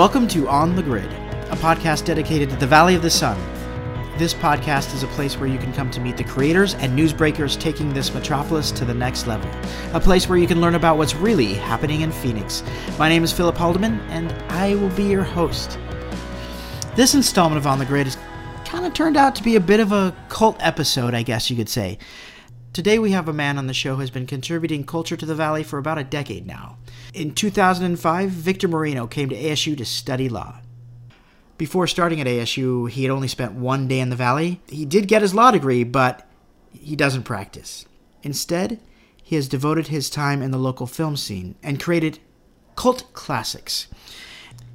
Welcome to On the Grid, a podcast dedicated to the Valley of the Sun. This podcast is a place where you can come to meet the creators and newsbreakers taking this metropolis to the next level. A place where you can learn about what's really happening in Phoenix. My name is Philip Haldeman, and I will be your host. This installment of On the Grid has kind of turned out to be a bit of a cult episode, I guess you could say. Today we have a man on the show who has been contributing culture to the Valley for about a decade now. In 2005, Victor Moreno came to ASU to study law. Before starting at ASU, he had only spent one day in the Valley. He did get his law degree, but he doesn't practice. Instead, he has devoted his time in the local film scene and created Cult Classics.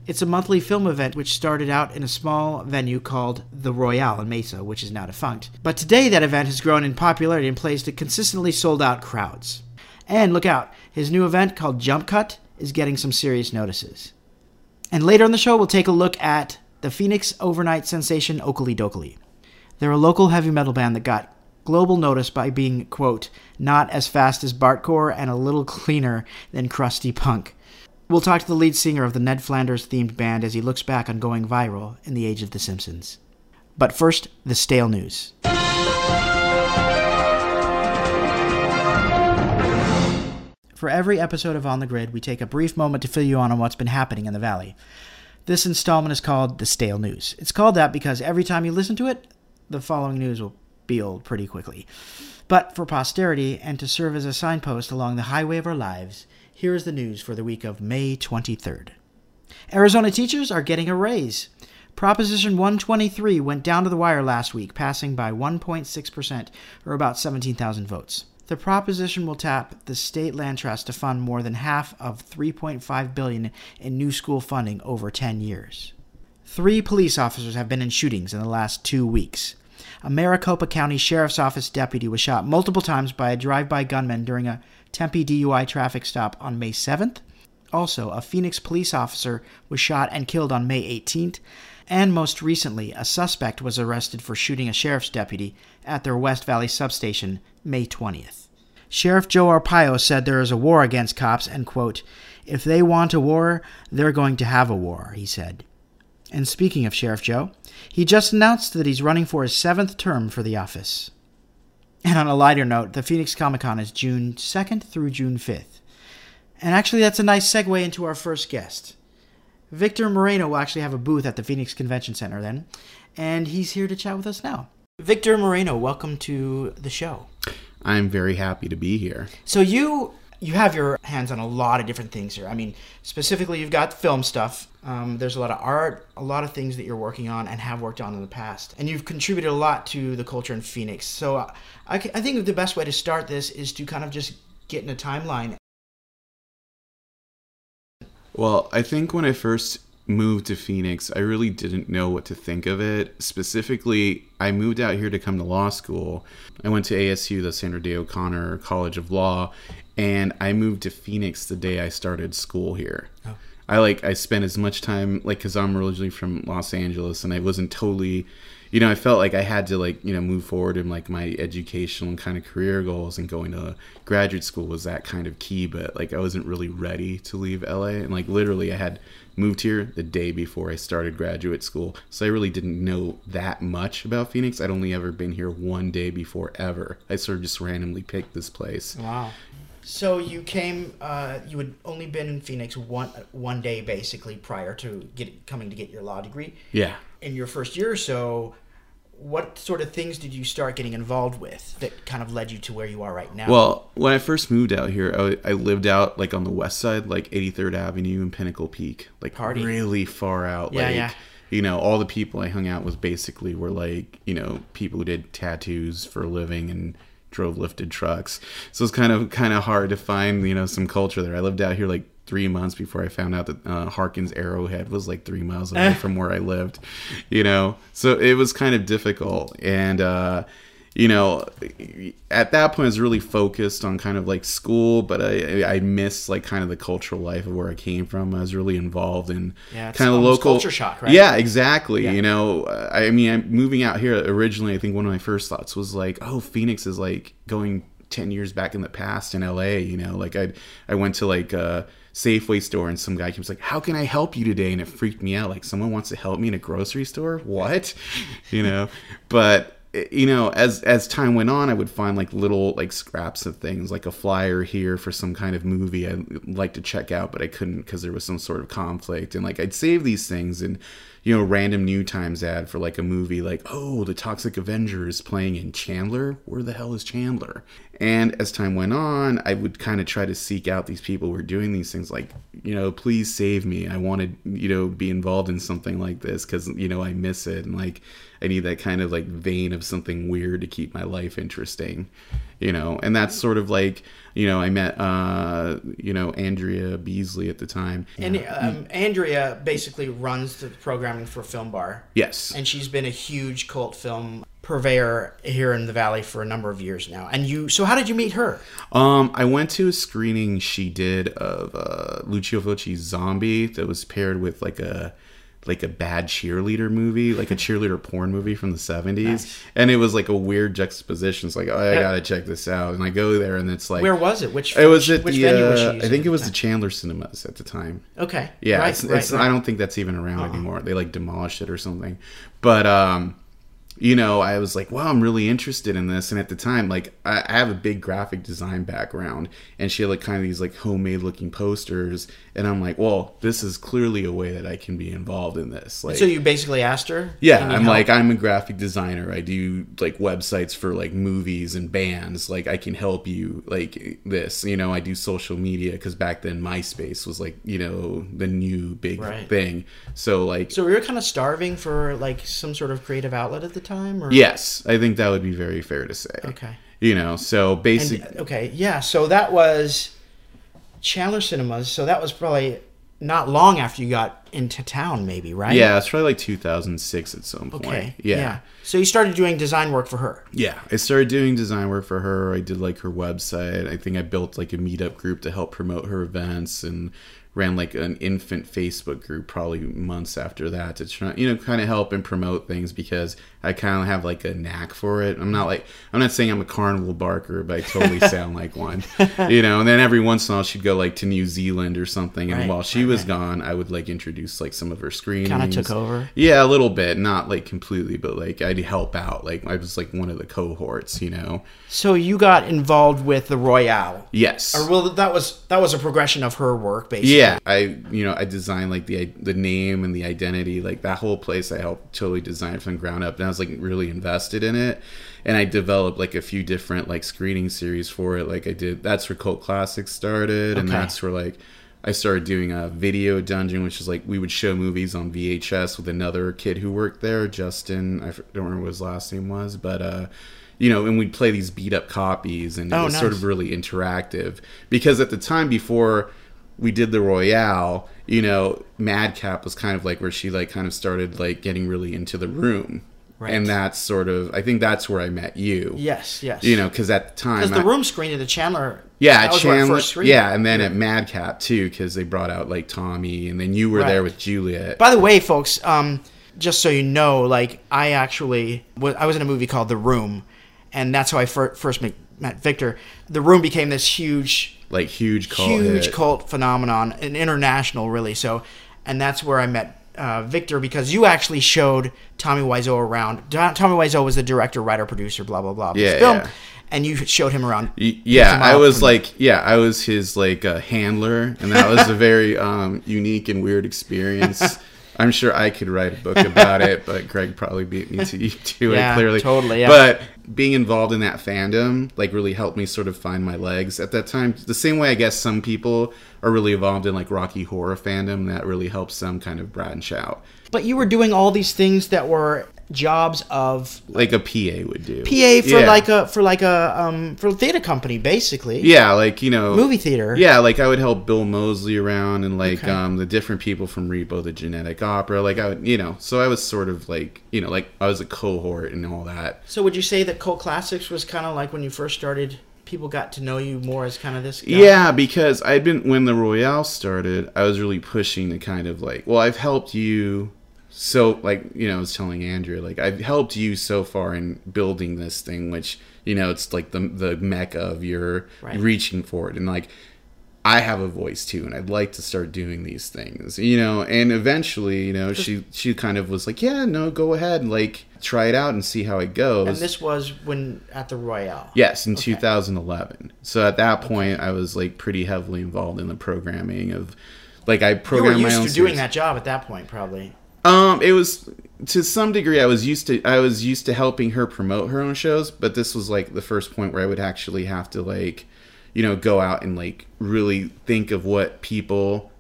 It's a monthly film event which started out in a small venue called the Royale in Mesa, which is now defunct. But today that event has grown in popularity and plays to consistently sold out crowds. And look out, his new event called Jump Cut is getting some serious notices. And later in the show, we'll take a look at the Phoenix overnight sensation Okilly Dokilly. They're a local heavy metal band that got global notice by being, quote, not as fast as Bartcore and a little cleaner than crusty punk. We'll talk to the lead singer of the Ned Flanders themed band as he looks back on going viral in the age of The Simpsons. But first, the stale news. For every episode of On the Grid, we take a brief moment to fill you on on what's been happening in the Valley. This installment is called The Stale News. It's called that because every time you listen to it, the following news will be old pretty quickly. But for posterity and to serve as a signpost along the highway of our lives, here is the news for the week of May 23rd. Arizona teachers are getting a raise. Proposition 123 went down to the wire last week, passing by 1.6%, or about 17,000 votes. The proposition will tap the state land trust to fund more than half of 3.5 billion in new school funding over 10 years. Three police officers have been in shootings in the last 2 weeks. A Maricopa County Sheriff's Office deputy was shot multiple times by a drive-by gunman during a Tempe DUI traffic stop on May 7th. Also, a Phoenix police officer was shot and killed on May 18th. And most recently, a suspect was arrested for shooting a sheriff's deputy at their West Valley substation May 20th. Sheriff Joe Arpaio said there is a war against cops and, quote, if they want a war, they're going to have a war, he said. And speaking of Sheriff Joe, he just announced that he's running for his seventh term for the office. And on a lighter note, the Phoenix Comic Con is June 2nd through June 5th. And actually, that's a nice segue into our first guest. Victor Moreno will actually have a booth at the Phoenix Convention Center then, and he's here to chat with us now. Victor Moreno, welcome to the show. I'm very happy to be here. So you you have your hands on a lot of different things here. I mean, specifically, you've got film stuff. Um, there's a lot of art, a lot of things that you're working on and have worked on in the past, and you've contributed a lot to the culture in Phoenix. So uh, I, I think the best way to start this is to kind of just get in a timeline Well, I think when I first moved to Phoenix, I really didn't know what to think of it. Specifically, I moved out here to come to law school. I went to ASU, the Sandra Day O'Connor College of Law, and I moved to Phoenix the day I started school here. Oh. I like I spent as much time like cuz I'm originally from Los Angeles and I wasn't totally you know, I felt like I had to like, you know, move forward in like my educational and kind of career goals and going to graduate school was that kind of key, but like I wasn't really ready to leave LA and like literally I had moved here the day before I started graduate school. So I really didn't know that much about Phoenix. I'd only ever been here one day before ever. I sort of just randomly picked this place. Wow. So you came. Uh, you had only been in Phoenix one one day, basically, prior to get coming to get your law degree. Yeah. In your first year or so, what sort of things did you start getting involved with that kind of led you to where you are right now? Well, when I first moved out here, I, I lived out like on the west side, like 83rd Avenue and Pinnacle Peak, like Party. really far out. Yeah, like, yeah. You know, all the people I hung out with basically were like, you know, people who did tattoos for a living and drove lifted trucks. So it's kind of kind of hard to find, you know, some culture there. I lived out here like three months before I found out that uh, Harkins Arrowhead was like three miles away from where I lived, you know. So it was kind of difficult, and uh, you know, at that point I was really focused on kind of like school, but I I missed like kind of the cultural life of where I came from. I was really involved in yeah, kind of local culture shock, right? Yeah, exactly. Yeah. You know, I mean, I'm moving out here originally. I think one of my first thoughts was like, oh, Phoenix is like going 10 years back in the past in la you know like i i went to like a safeway store and some guy comes like how can i help you today? And it freaked me out. Like someone wants to help me in a grocery store? What? You know? But eh, you know as as time went on i would find like little like scraps of things like a flyer here for some kind of movie i'd like to check out but i couldn't because there was some sort of conflict. And like i'd save these things and you know random new times ad for like a movie like oh the toxic avenger is playing in chandler? Where the hell is chandler and as time went on i would kind of try to seek out these people who were doing these things like you know please save me i want to you know be involved in something like this because you know i miss it and like I need that kind of like vein of something weird to keep my life interesting, you know. And that's sort of like, you know, I met, uh, you know, Andrea Beasley at the time. And um, Andrea basically runs the programming for Film Bar. Yes. And she's been a huge cult film purveyor here in the valley for a number of years now. And you, so how did you meet her? Um, I went to a screening she did of uh, Lucio Fulci's Zombie that was paired with like a like a bad cheerleader movie, like a cheerleader porn movie from the 70s. Nice. And it was like a weird juxtaposition. It's like, oh, I gotta check this out. And I go there and it's like. Where was it? Which It was at which the, was uh, I think it was the Chandler Cinemas at the time. Okay. Yeah. Right, it's, right, it's, right. I don't think that's even around uh-huh. anymore. They like demolished it or something. But, um, you know, I was like, wow, I'm really interested in this. And at the time, like, I, have a big graphic design background, and she had like kind of these like homemade looking posters, and I'm like, well, this is clearly a way that I can be involved in this. Like, so you basically asked her? Yeah, I'm help? like, I'm a graphic designer. I do like websites for like movies and bands. Like, I can help you like this. You know, I do social media because back then MySpace was like, you know, the new big right. thing. So like, so we were kind of starving for like some sort of creative outlet at the time? Or? Yes, I think that would be very fair to say. Okay. You know, so basically. Okay, yeah. So that was Chandler Cinemas. So that was probably not long after you got into town, maybe, right? Yeah, it's probably like 2006 at some point. Okay. Yeah. yeah. So you started doing design work for her. Yeah, I started doing design work for her. I did like her website. I think I built like a meetup group to help promote her events and ran like an infant Facebook group probably months after that to try, you know, kind of help and promote things because I kind of have like a knack for it. I'm not like, I'm not saying I'm a carnival barker, but I totally sound like one, you know. And then every once in a while she'd go like to New Zealand or something, and right, while she right, was right. gone, I would like introduce like some of her screens. Kind of took over. Yeah, a little bit, not like completely, but like I'd help out. Like I was like one of the cohorts, you know. So you got involved with the Royale. Yes. Or well, that was that was a progression of her work, basically. Yeah, I you know I designed like the the name and the identity, like that whole place. I helped totally design from the ground up, and I was like really invested in it. And I developed like a few different like screening series for it. Like I did. That's where Cult Classics started, okay. and that's where like I started doing a video dungeon, which is like we would show movies on VHS with another kid who worked there, Justin. I don't remember what his last name was, but uh, you know, and we'd play these beat up copies, and it oh, was nice. sort of really interactive because at the time before we did the Royale, you know, Madcap was kind of like where she like kind of started like getting really into the room. Right. And that's sort of, I think that's where I met you. Yes, yes. You know, because at the time, because the room screened at the Chandler. Yeah, Chandler. Yeah, and then yeah. at Madcap too, because they brought out like Tommy, and then you were right. there with Juliet. By the way, folks, um, just so you know, like I actually was, I was in a movie called The Room, and that's how I fir- first met, met Victor. The Room became this huge, like huge, cult huge hit. cult phenomenon, an international really. So, and that's where I met uh, Victor because you actually showed Tommy Wiseau around. Tommy Wiseau was the director, writer, producer, blah blah blah. Of yeah, film, yeah. And you showed him around. Yeah, I was like, yeah, I was his like uh, handler, and that was a very um, unique and weird experience. I'm sure I could write a book about it, but Greg probably beat me to, to yeah, it clearly. Totally. Yeah. But being involved in that fandom like really helped me sort of find my legs at that time. The same way I guess some people are really involved in like Rocky Horror fandom that really helps them kind of branch out. But you were doing all these things that were jobs of like a PA would do. PA for yeah. like a for like a um for a theater company basically. Yeah, like you know movie theater. Yeah, like I would help Bill Moseley around and like okay. um the different people from Repo the Genetic Opera. Like I would you know so I was sort of like you know like I was a cohort and all that. So would you say that Cult Classics was kind of like when you first started? People got to know you more as kind of this guy. Yeah, because I'd been when the Royale started, I was really pushing to kind of like, well, I've helped you so like you know i was telling andrea like i've helped you so far in building this thing which you know it's like the the mecca of your Right. reaching for it and like I have a voice too, and I'd like to start doing these things, you know. And eventually, you know, she she kind of was like, "Yeah, no, go ahead, and like try it out and see how it goes." And this was when at the Royale. Yes, in Okay. 2011. So at that point, I was like pretty heavily involved in the programming of, like I You were programmed used to doing series. that job at that point, probably. Um, it was to some degree I was used to I was used to helping her promote her own shows, but this was like the first point where I would actually have to like, you know, go out and like really think of what people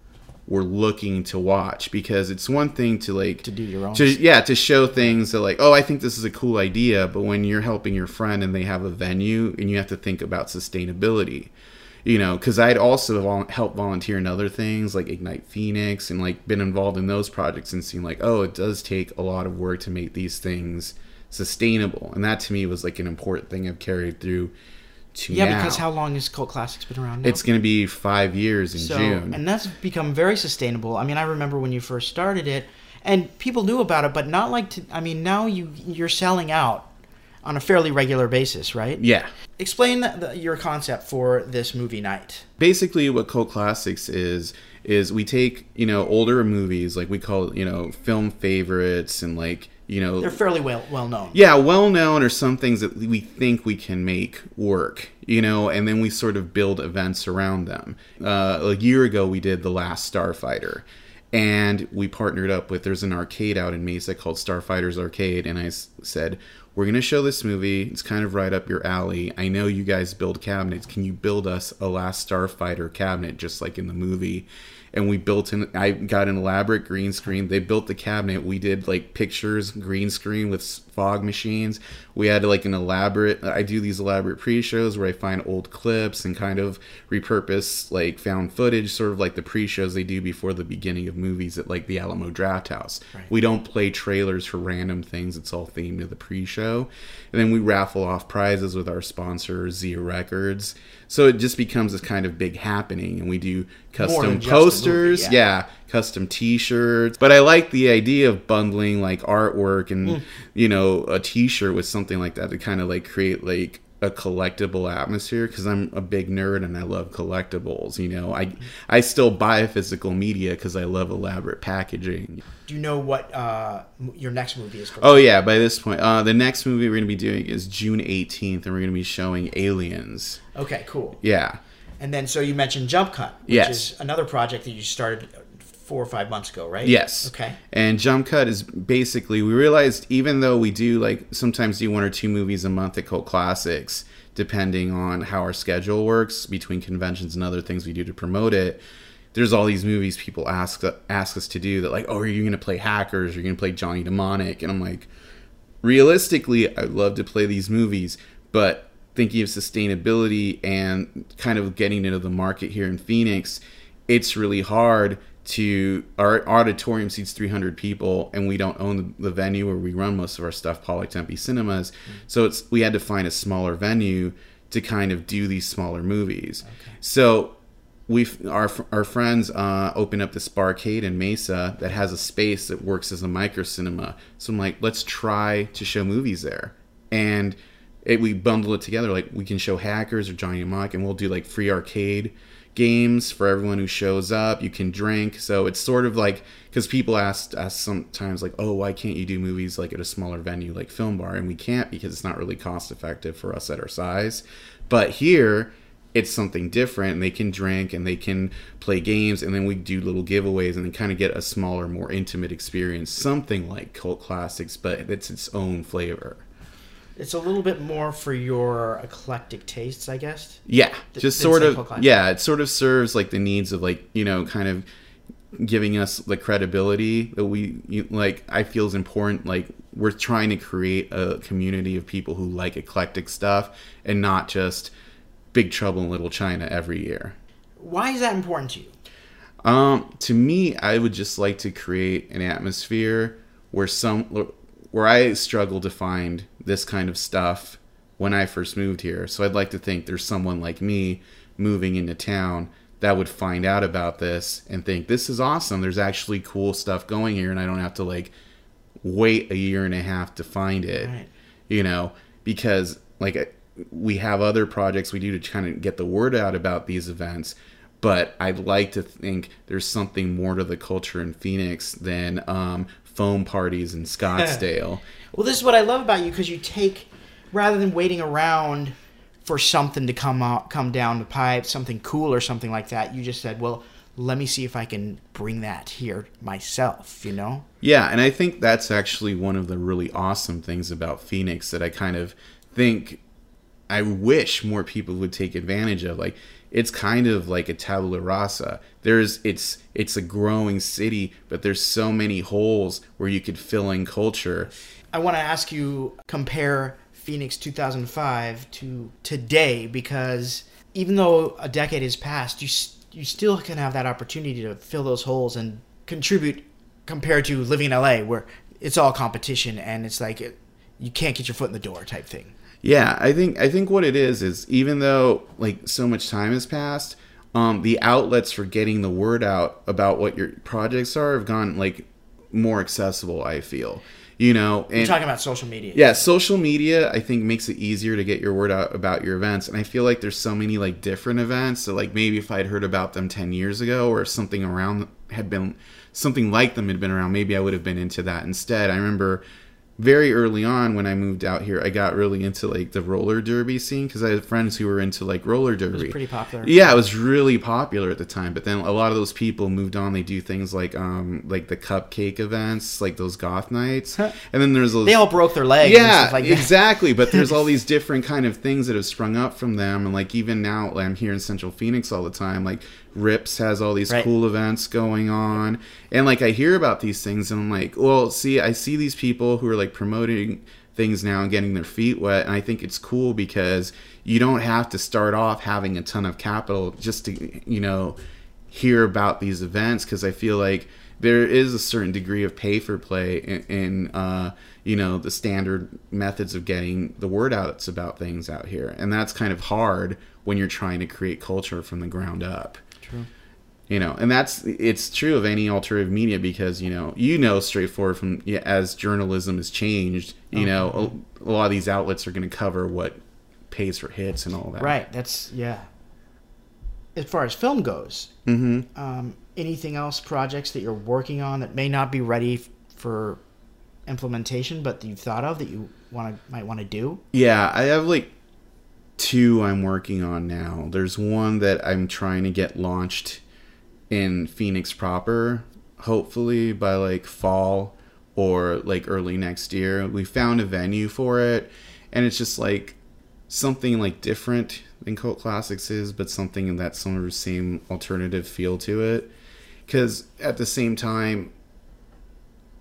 were looking to watch because it's one thing to like To do your own to yeah to show things that like oh I think this is a cool idea, but when you're helping your friend and they have a venue and you have to think about sustainability you know because i'd also vol- helped volunteer in other things like ignite phoenix and like been involved in those projects and seen like oh it does take a lot of work to make these things sustainable. And that to me was like an important thing i've carried through to Yeah, now. because how long has Cult Classics been around now? it's going to be five years in so, june and that's become very sustainable. I mean, I remember when you first started it, and people knew about it, but not like to. I mean, now you you're selling out on a fairly regular basis, right? yeah Explain the, your concept for this movie night. basically what cult classics is is we take you know older movies like we call it you know film favorites and like you know They're fairly well well known. yeah, well known are some things that we think we can make work, you know, and then we sort of build events around them. Uh, a year ago, we did The Last Starfighter, and we partnered up with, there's an arcade out in Mesa called Starfighters Arcade, and I s- said, we're going to show this movie. It's kind of right up your alley. I know you guys build cabinets. Can you build us a Last Starfighter cabinet just like in the movie? And we built in i got an elaborate green screen. They built the cabinet. We did like pictures green screen with fog machines. We had like an elaborate i do these elaborate pre-shows where i find old clips and kind of repurpose like found footage sort of like the pre-shows they do before the beginning of movies at like the alamo draft house. Right. we don't play trailers for random things. It's all themed to the pre-show. And then we raffle off prizes with our sponsor zia records so it just becomes this kind of big happening and we do custom a movie, posters yeah. yeah. custom t-shirts but i like the idea of bundling like artwork and Mm. you know a t-shirt with something like that to kind of like create like a collectible atmosphere because i'm a big nerd and i love collectibles you know i i still buy physical media because i love elaborate packaging Do you know what uh, your next movie is? oh yeah by this point uh the next movie we're gonna be doing is june 18th and we're gonna be showing aliens Okay, cool. yeah And then, so you mentioned Jump Cut, which Yes. is another project that you started four or five months ago, right? Yes. Okay. And Jump Cut is basically we realized even though we do like sometimes do one or two movies a month at Cult Classics, depending on how our schedule works between conventions and other things we do to promote it. There's all these movies people ask ask us to do that like, oh, are you going to play Hackers? Are you going to play Johnny Mnemonic? And I'm like, realistically, I'd love to play these movies, but thinking of sustainability and kind of getting into the market here in Phoenix, it's really hard to our auditorium seats 300 people and we don't own the, the venue where we run most of our stuff Pollack Tempe Cinemas. So it's we had to find a smaller venue to kind of do these smaller movies. So we've our our friends uh, opened up this barcade in Mesa that has a space that works as a micro cinema. So I'm like, let's try to show movies there, and it, we bundle it together. Like we can show Hackers or Johnny Mnemonic, and we'll do like free arcade games for everyone who shows up. You can drink, so it's sort of like because people ask us sometimes like, oh, why can't you do movies like at a smaller venue like Film Bar? And we can't because it's not really cost effective for us at our size. But here it's something different and they can drink and they can play games and then we do little giveaways and then kind of get a smaller more intimate experience something like cult classics but it's its own flavor It's a little bit more for your eclectic tastes, I guess. yeah just sort of Classics. yeah it sort of serves like the needs of like you know kind of giving us the credibility that we you, like i feel is important like we're trying to create a community of people who like eclectic stuff and not just big trouble in little china every year Why is that important to you? Um, to me, I would just like to create an atmosphere where some where I struggle to find this kind of stuff when I first moved here. So I'd like to think there's someone like me moving into town that would find out about this and think this is awesome. There's actually cool stuff going here, and I don't have to like wait a year and a half to find it Right. you know because like we have other projects we do to kind of get the word out about these events. But I'd like to think there's something more to the culture in Phoenix than um, foam parties in Scottsdale. Well, this is what I love about you because you take rather than waiting around for something to come out, come down the pipe, something cool or something like that. You just said, "Well, let me see if I can bring that here myself." You know? Yeah, and I think that's actually one of the really awesome things about Phoenix that I kind of think I wish more people would take advantage of. Like it's kind of like a tabula rasa. There's it's it's a growing city, but there's so many holes where you could fill in culture. I want to ask you compare Phoenix 2005 to today because even though a decade has passed, you you still can have that opportunity to fill those holes and contribute compared to living in LA where it's all competition and it's like it, you can't get your foot in the door type thing. Yeah, I think I think what it is is even though like so much time has passed, um, the outlets for getting the word out about what your projects are have gone like more accessible. I feel, you know, and You're talking about social media. yeah, social media I think makes it easier to get your word out about your events, and I feel like there's so many like different events. So like maybe if I'd heard about them ten years ago or something around had been something like them had been around, maybe I would have been into that instead. I remember very early on when I moved out here, I got really into like the roller derby scene because I had friends who were into like roller derby. It was pretty popular. Yeah, it was really popular at the time. But then a lot of those people moved on. They do things like um like the cupcake events, like those goth nights, and then there's those They all broke their legs and yeah, stuff like that. exactly. But there's all these different kind of things that have sprung up from them, and like even now, I'm here in Central Phoenix all the time. Like Rips has all these Right. cool events going on, and like I hear about these things, and I'm like, well, see, I see these people who are like promoting things now and getting their feet wet, and I think it's cool because you don't have to start off having a ton of capital just to you know hear about these events because I feel like there is a certain degree of pay for play in, in uh, you know the standard methods of getting the word out about things out here, and that's kind of hard when you're trying to create culture from the ground up. True. You know, and that's it's true of any alternative media because you know you know straightforward from yeah, as journalism has changed, you know a, a lot of these outlets are going to cover what pays for hits and all that. Right. That's yeah. As far as film goes, Mm-hmm. um, anything else projects that you're working on that may not be ready f- for implementation, but that you've thought of that you want to might want to do? Yeah, I have like two I'm working on now. There's one that I'm trying to get launched in Phoenix proper, hopefully by like fall or like early next year. We found a venue for it, and it's just like something like different than Cult Classics is, but something that some of the same alternative feel to it. Because at the same time,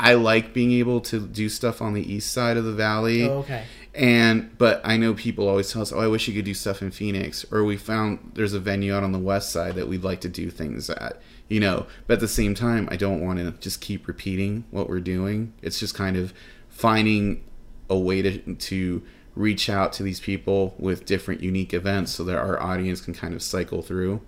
I like being able to do stuff on the east side of the valley. Oh, okay. And but I know people always tell us, "Oh, I wish you could do stuff in Phoenix," or we found there's a venue out on the west side that we'd like to do things at. You know, but at the same time, I don't want to just keep repeating what we're doing. It's just kind of finding a way to to reach out to these people with different unique events so that our audience can kind of cycle through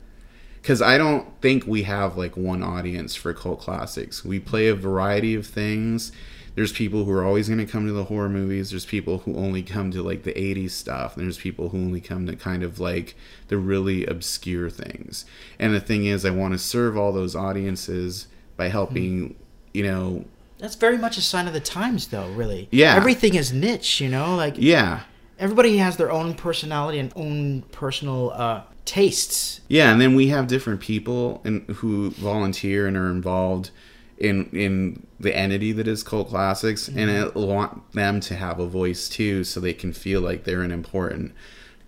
because I don't think we have like one audience for cult classics. We play a variety of things. There's people who are always going to come to the horror movies. There's people who only come to like the 80s stuff. And there's people who only come to kind of like the really obscure things. And the thing is, I want to serve all those audiences by helping, you know, That's very much a sign of the times, though. Really. Yeah. Everything is niche, you know. Like yeah. everybody has their own personality and own personal uh, tastes. Yeah, and then we have different people and who volunteer and are involved in in the entity that is Cult Classics, and mm-hmm. I want them to have a voice too, so they can feel like they're an important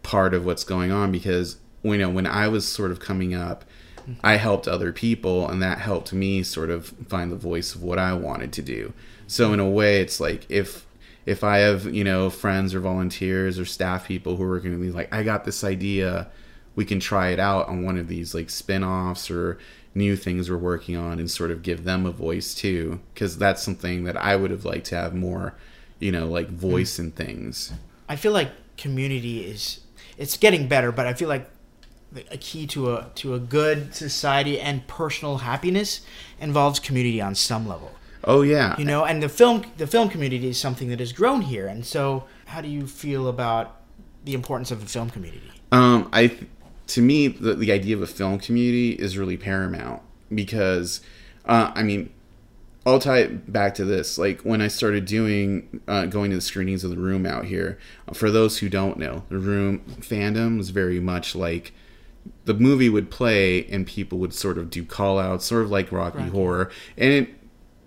part of what's going on. Because you know, when I was sort of coming up, mm-hmm. I helped other people, and that helped me sort of find the voice of what I wanted to do. So in a way, it's like if if I have you know friends or volunteers or staff people who are going to be like, I got this idea, we can try it out on one of these like spin-offs or new things we're working on and sort of give them a voice too because that's something that I would have liked to have more you know like voice in things I feel like community is it's getting better, but I feel like a key to a to a good society and personal happiness involves community on some level. oh yeah You know, and the film the film community is something that has grown here. And so, how do you feel about the importance of the film community? Um, I, to me, the, the idea of a film community is really paramount because, uh, I mean, I'll tie it back to this. Like when I started doing, uh, going to the screenings of the room out here. For those who don't know, the room fandom was very much like the movie would play and people would sort of do call outs, sort of like Rocky Rocky. Horror, and it,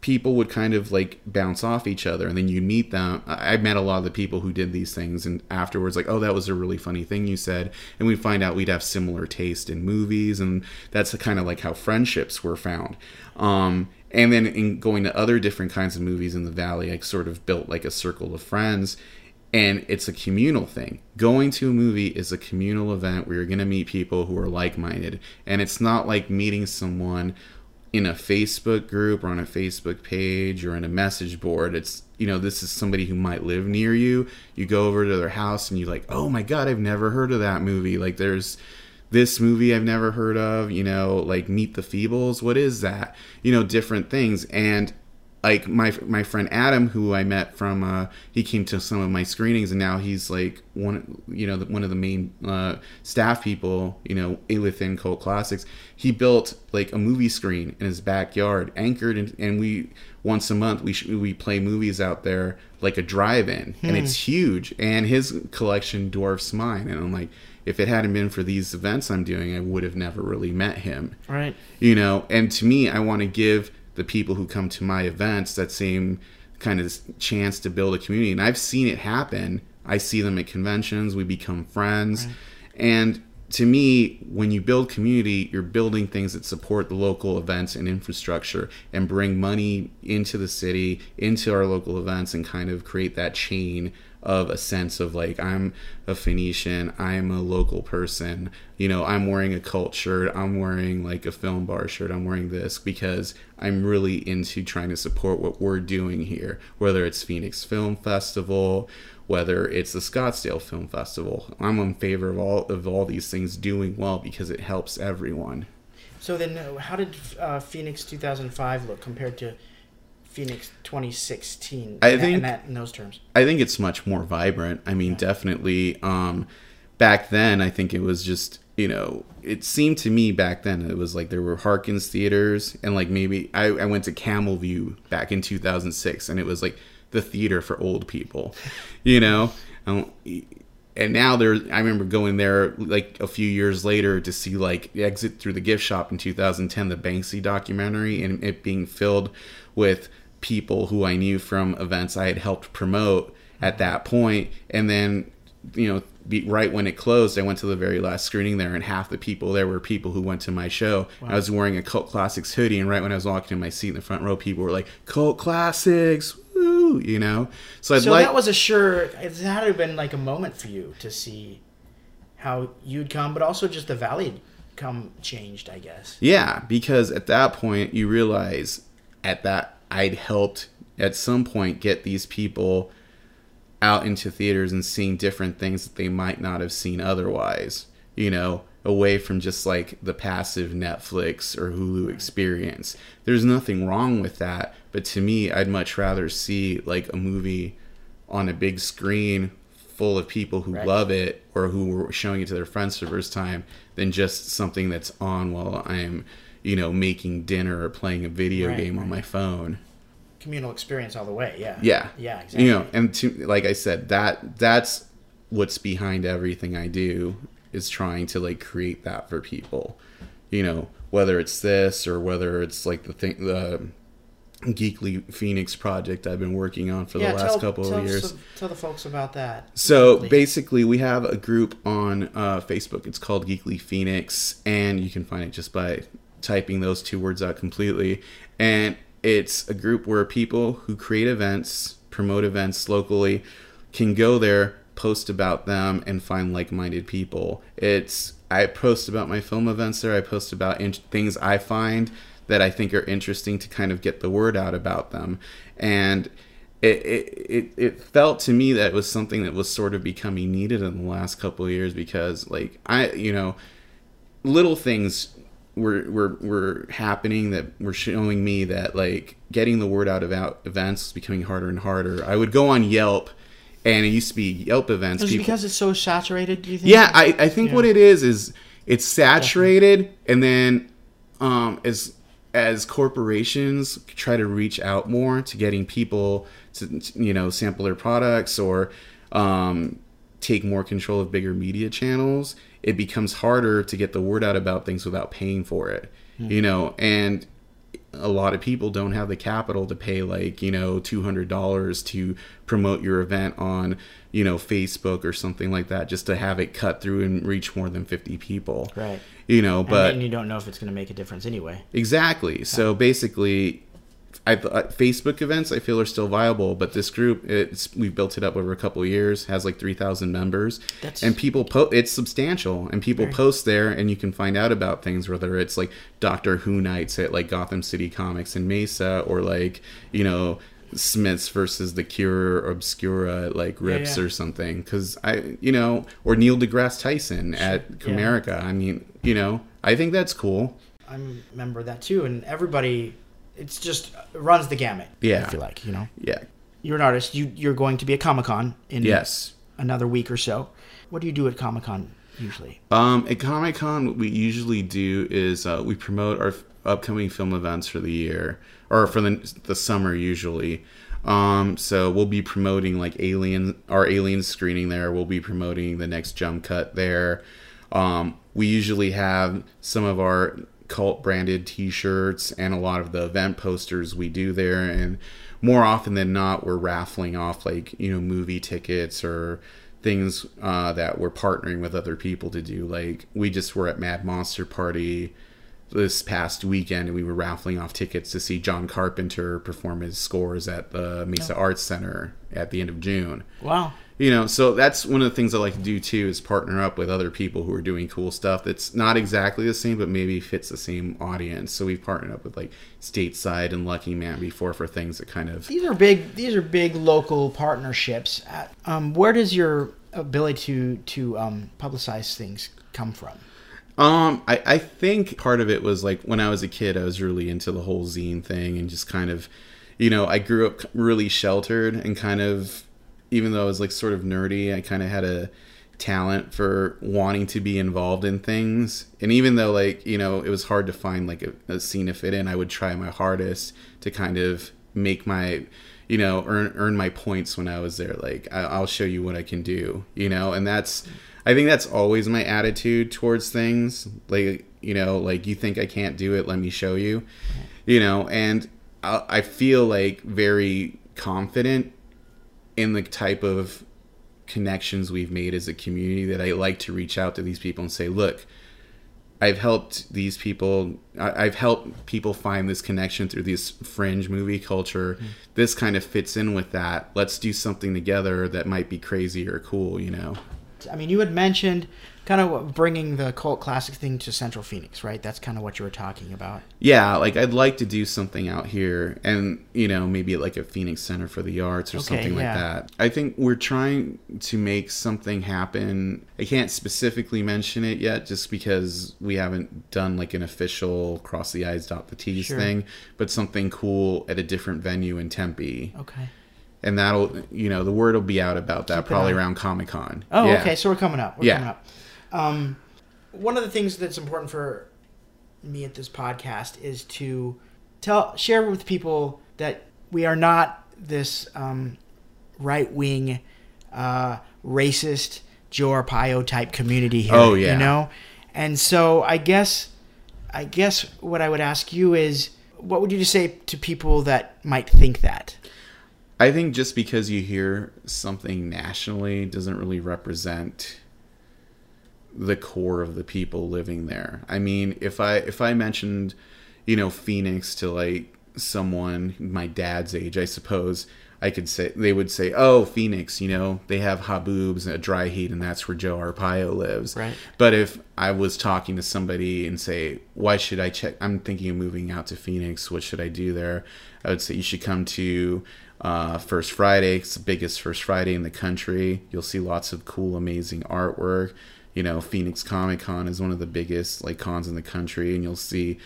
people would kind of like bounce off each other, and then you meet them. I met a lot of the people who did these things, and afterwards, like, oh, that was a really funny thing you said, and we'd find out we'd have similar taste in movies, and that's kind of like how friendships were found. Um, and then in going to other different kinds of movies in the valley, I sort of built like a circle of friends and it's a communal thing. Going to a movie is a communal event where you're going to meet people who are like-minded, and it's not like meeting someone in a Facebook group or on a Facebook page or in a message board. It's you know this is somebody who might live near you. You go over to their house and you're like, oh my god, I've never heard of that movie. Like there's this movie I've never heard of. You know, like Meet the Feebles. What is that? You know, different things and like my my friend Adam, who I met from, uh, he came to some of my screenings, and now he's like one, you know, one of the main uh, staff people, you know, within Cult Classics. He built like a movie screen in his backyard, anchored, in, and we once a month we sh- we play movies out there like a drive-in, and it's huge, and his collection dwarfs mine, and I'm like. If it hadn't been for these events I'm doing, I would have never really met him Right. you know and to me i want to give the people who come to my events that same kind of chance to build a community. And i've seen it happen. I see them at conventions. We become friends. And to me when you build community you're building things that support the local events and infrastructure and bring money into the city into our local events and kind of create that chain of a sense of like I'm a Phoenician, I'm a local person, you know, I'm wearing a cult shirt, I'm wearing like a film bar shirt, I'm wearing this because I'm really into trying to support what we're doing here, whether it's Phoenix Film Festival, whether it's the Scottsdale Film Festival. I'm in favor of all of all these things doing well because it helps everyone. So then, uh, how did uh, Phoenix 2005 look compared to Phoenix 2016? I think- in, that, in those terms. I think it's much more vibrant. I mean, definitely. Um, back then, I think it was just you know, it seemed to me back then it was like there were Harkins theaters and like maybe I, I went to Camel View back in 2006 and it was like the theater for old people, you know. Um, and now there, I remember going there like a few years later to see like Exit Through the Gift Shop in 2010, the Banksy documentary, and it being filled with people who I knew from events I had helped promote at that point, and then you know, be, right when it closed, I went to the very last screening there, and half the people there were people who went to my show. I was wearing a Cult Classics hoodie, and right when I was walking in my seat in the front row, people were like, "Cult Classics!" Woo! You know. So I'd So like. that was a sure. It had to have been like a moment for you to see how you'd come, but also just the valley had come changed, I guess. Yeah, because at that point you realize at that I'd helped at some point get these people out into theaters and seeing different things that they might not have seen otherwise. You know, away from just like the passive Netflix or Hulu experience. There's nothing wrong with that, but to me I'd much rather see like a movie on a big screen full of people who Right. love it or who were showing it to their friends for the first time than just something that's on while I'm, you know, making dinner or playing a video Right, game on my phone. Communal experience all the way. Yeah. Yeah. Yeah. Exactly. You know, and to like I said, that that's what's behind everything I do is trying to like create that for people. You know, whether it's this or whether it's like the thing the Geekly Phoenix project I've been working on for yeah. the last tell, couple tell of years. Tell the folks about that. So quickly. basically, we have a group on uh, Facebook. It's called Geekly Phoenix, and you can find it just by typing those two words out completely. And it's a group where people who create events, promote events locally, can go there, post about them, and find like-minded people. It's I post about my film events there. I post about in- things I find that I think are interesting to kind of get the word out about them, and it, it, it, it felt to me that it was something that was sort of becoming needed in the last couple of years because like I you know little things were were were happening that were showing me that like getting the word out about events was becoming harder and harder. I would go on Yelp and it used to be Yelp events. Is people- because it's so saturated? Do you think? yeah, I, I think what it is is it's saturated, and then um, as as corporations try to reach out more to getting people to you know sample their products or um, take more control of bigger media channels, it becomes harder to get the word out about things without paying for it. Hmm. You know, and a lot of people don't have the capital to pay like you know two hundred dollars to promote your event on you know Facebook or something like that just to have it cut through and reach more than fifty people. Right. You know, but and you don't know if it's going to make a difference anyway. Exactly. So basically, I, uh, Facebook events I feel are still viable, but this group it's we've built it up over a couple of years, has like three thousand members, That's- and people po- it's substantial, and people post there, and you can find out about things whether it's like Doctor Who nights at like Gotham City Comics in Mesa, or like you know. Smiths versus the Cure or Obscura like Rips yeah. or something. Because I you know or Neil deGrasse Tyson at Comerica. I mean you know I think that's cool. I remember that too, and everybody, it's just it runs the gamut. Yeah. if you like you know, yeah you're an artist. You you're going to be at Comic Con in yes another week or so. What do you do at Comic Con usually? Um, at Comic Con, what we usually do is uh, we promote our f- upcoming film events for the year or for the the summer usually. Um, so we'll be promoting like Alien, our Alien screening there. We'll be promoting the next Jump Cut there. Um, we usually have some of our cult branded T-shirts and a lot of the event posters we do there, and more often than not, we're raffling off like you know movie tickets or things uh, that we're partnering with other people to do. Like we just were at Mad Monster Party this past weekend, and we were raffling off tickets to see John Carpenter perform his scores at the Mesa Arts Center at the end of June. Wow. You know, so that's one of the things I like to do too is partner up with other people who are doing cool stuff that's not exactly the same, but maybe fits the same audience. So we've partnered up with like Stateside and Lucky Man before for things that kind of These are big. These are big local partnerships. Um, where does your ability to to um, publicize things come from? Um, I, I think part of it was like when I was a kid, I was really into the whole zine thing and just kind of, you know, I grew up really sheltered and kind of, even though I was like sort of nerdy, I kind of had a talent for wanting to be involved in things. And even though like, you know, it was hard to find like a, a scene to fit in, I would try my hardest to kind of make my, you know, earn earn my points when I was there. Like I, I'll show you what I can do, you know, and that's I think that's always my attitude towards things. Like you know, like you think I can't do it, let me show you, you know, and I, I feel like very confident in the type of connections we've made as a community that I like to reach out to these people and say, look. I've helped these people. I've helped people find this connection through this fringe movie culture. Mm-hmm. This kind of fits in with that. Let's do something together that might be crazy or cool. You know. I mean, you had mentioned kind of bringing the cult classic thing to Central Phoenix, right? That's kind of what you were talking about. Yeah, like I'd like to do something out here, and you know, maybe like a Phoenix Center for the Arts or Okay, something like yeah. that. I think we're trying to make something happen. I can't specifically mention it yet, just because we haven't done like an official cross the I's dot the T's Sure. thing, but something cool at a different venue in Tempe, Okay. and that'll, you know, the word will be out about that Keep probably around Comic Con. Oh, Yeah. okay. So we're coming up. We're Yeah. coming up. Um, one of the things that's important for me at this podcast is to tell, share with people that we are not this um, right wing, uh, racist Joe Arpaio type community here. Oh, yeah. You know, and so I guess, I guess what I would ask you is, what would you say to people that might think that? I think just because you hear something nationally doesn't really represent the core of the people living there. I mean, if I if I mentioned, you know, Phoenix to like someone my dad's age, I suppose I could say they would say, "Oh, Phoenix, you know, they have haboobs and a dry heat, and that's where Joe Arpaio lives." Right. But if I was talking to somebody and say, "Why should I check? I'm thinking of moving out to Phoenix. What should I do there?" I would say you should come to uh, First Friday. It's the biggest First Friday in the country. You'll see lots of cool, amazing artwork. You know, Phoenix Comic Con is one of the biggest like cons in the country, and you'll see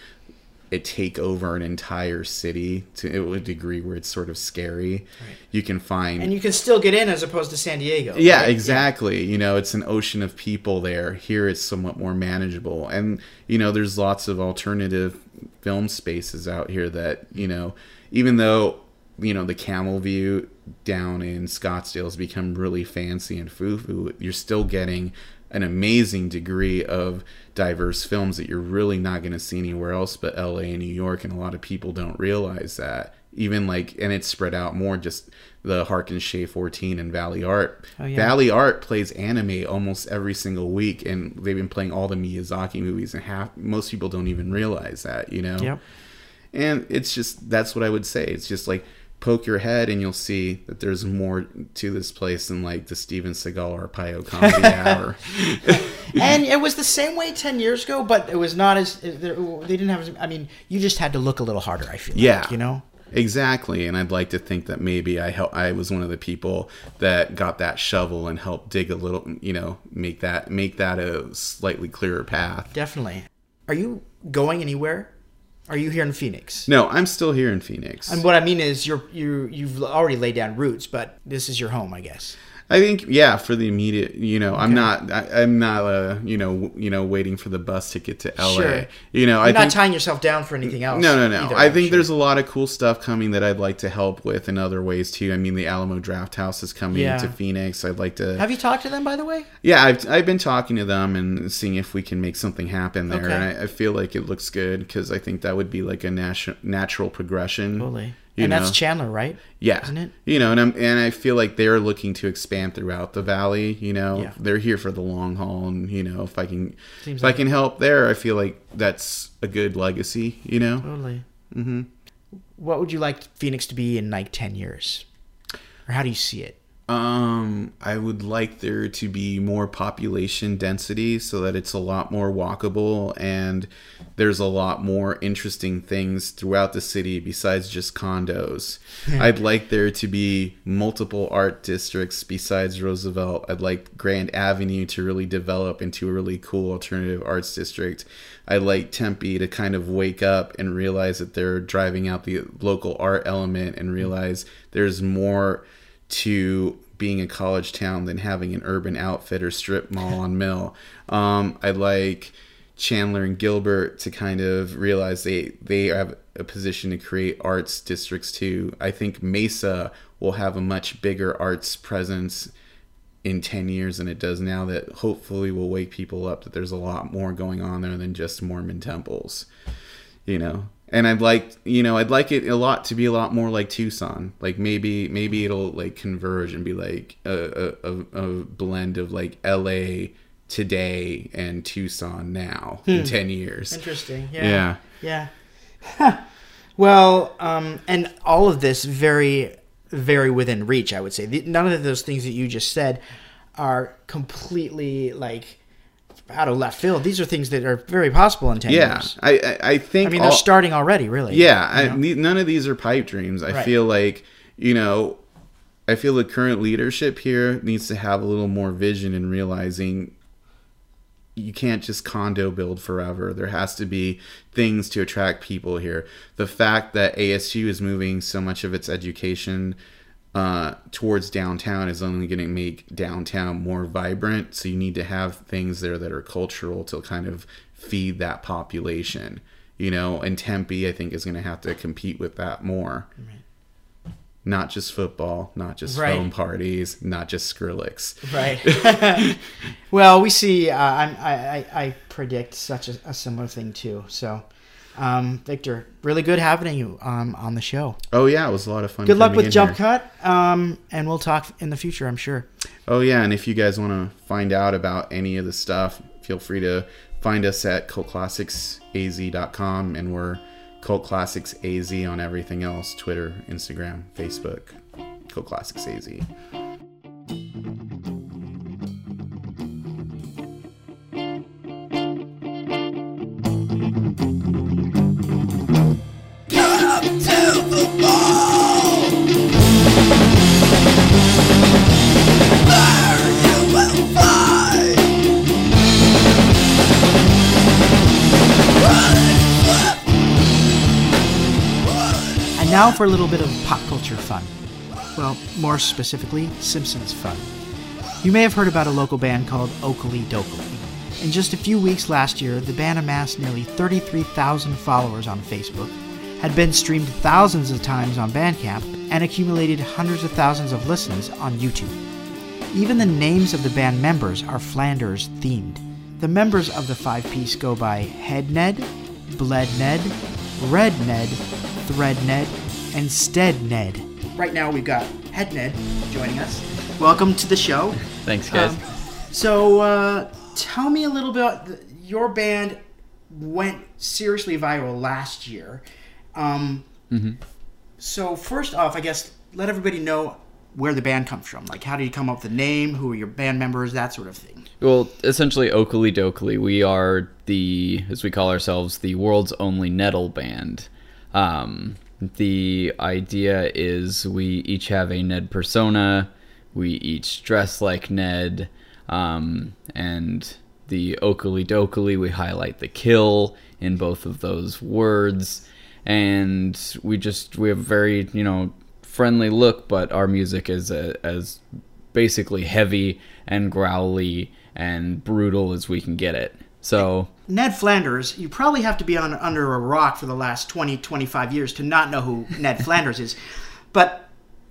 it take over an entire city to a degree where it's sort of scary. You can find And you can still get in as opposed to San Diego. yeah, right? exactly. You know, it's an ocean of people there. Here it's somewhat more manageable. And, you know, there's lots of alternative film spaces out here that, you know, even though, you know, the Camel View down in Scottsdale has become really fancy and foo foo, you're still getting an amazing degree of diverse films that you're really not going to see anywhere else but LA and New York. And a lot of people don't realize that. Even like, and it's spread out more just the Harkins Shea 14 and Valley Art. Oh, yeah. Valley Art plays anime almost every single week, and they've been playing all the Miyazaki movies, and half most people don't even realize that, you know. Yep. And it's just that's what I would say. It's just like poke your head, and you'll see that there's more to this place than like the Steven Seagal or Arpaio Comedy Hour. and it was the same way 10 years ago, but it was not as, they didn't have, as, I mean, you just had to look a little harder, I feel Yeah. like, you know? Exactly, and I'd like to think that maybe I help. I was one of the people that got that shovel and helped dig a little, you know, make that make that a slightly clearer path. Definitely. Are you going anywhere? Are you here in Phoenix? No, I'm still here in Phoenix. And what I mean is, you're you you've already laid down roots, but this is your home, I guess. I think yeah, for the immediate, you know, I'm not, I, I'm not, uh, you know, w- you know, waiting for the bus ticket to LA. Sure. You know, You're I not think tying yourself down for anything else. no, no, no. either, I I'm think sure. there's a lot of cool stuff coming that I'd like to help with in other ways too. I mean, the Alamo Drafthouse is coming Yeah. to Phoenix. I'd like to. Have you talked to them, by the way? Yeah, I've, I've been talking to them and seeing if we can make something happen there. Okay. And I, I feel like it looks good because I think that would be like a natu- natural progression. Totally. And that's? Chandler, right? Yeah, Isn't it? You know, and I'm and I feel like they're looking to expand throughout the valley. You know, Yeah. they're here for the long haul, and you know, if I can, Seems if like I can help there, I feel like that's a good legacy. You know, Totally. Mm-hmm. What would you like Phoenix to be in like ten years, or how do you see it? Um, I would like there to be more population density so that it's a lot more walkable and there's a lot more interesting things throughout the city besides just condos. I'd like there to be multiple art districts besides Roosevelt. I'd like Grand Avenue to really develop into a really cool alternative arts district. I'd like Tempe to kind of wake up and realize that they're driving out the local art element and realize there's more to being a college town than having an urban outfit or strip mall on Mill. Um, I'd like Chandler and Gilbert to kind of realize they they have a position to create arts districts too. I think Mesa will have a much bigger arts presence in 10 years than it does now that hopefully will wake people up that there's a lot more going on there than just Mormon temples. You know, and I'd like you know I'd like it a lot to be a lot more like Tucson. Like maybe maybe it'll like converge and be like a a, a, blend of like L.A. today and Tucson now in ten years. Interesting. Yeah. Yeah. yeah. well, um, and all of this very, very within reach. I would say none of those things that you just said are completely like out of left field. These are things that are very possible in ten Yeah, years. I I, I think I mean, all- they're starting already. Really. Yeah, I, none of these are pipe dreams. I Right. feel like you know, I feel the current leadership here needs to have a little more vision in realizing you can't just condo build forever. There has to be things to attract people here. The fact that ASU is moving so much of its education uh, towards downtown is only going to make downtown more vibrant. So you need to have things there that are cultural to kind of feed that population. You know, and Tempe, I think, is going to have to compete with that more. Not just football, not just Right. home parties, not just Skrillex. Right. well, we see. Uh, I, I I predict such a, a similar thing too. So, um, Victor, really good having you um, on the show. Oh yeah, it was a lot of fun. Good luck with Jump here. Cut, um, and we'll talk in the future. I'm sure. Oh yeah, and if you guys want to find out about any of the stuff, feel free to find us at cultclassicsaz.com and we're Cult Classics AZ on everything else, Twitter, Instagram, Facebook. Cult Classics AZ. Now for a little bit of pop culture fun. Well, more specifically, Simpsons fun. You may have heard about a local band called Okilly Dokilly. In just a few weeks last year, the band amassed nearly 33,000 followers on Facebook, had been streamed thousands of times on Bandcamp, and accumulated hundreds of thousands of listens on YouTube. Even the names of the band members are Flanders themed. The members of the five piece go by Head Ned, Bled Ned, Red Ned, Thread Ned, and Stead Ned. Right now we've got Head Ned joining us. Welcome to the show. Thanks, guys. Um, so, uh, tell me a little bit. Your band went seriously viral last year. Um, So, first off, I guess let everybody know where the band comes from. Like, how did you come up with the name? Who are your band members? That sort of thing. well, essentially, Okilly Dokilly, we are the, as we call ourselves, the world's only Nedal band. Um, the idea is we each have a Ned persona, we each dress like Ned, um, and the Okilly Dokilly, we highlight the kill in both of those words. And we just, we have very, you know, friendly look, but our music is uh as basically heavy and growly and brutal as we can get it. So Ned Flanders, you probably have to be on under a rock for the last 20, 25 years to not know who Ned Flanders is. But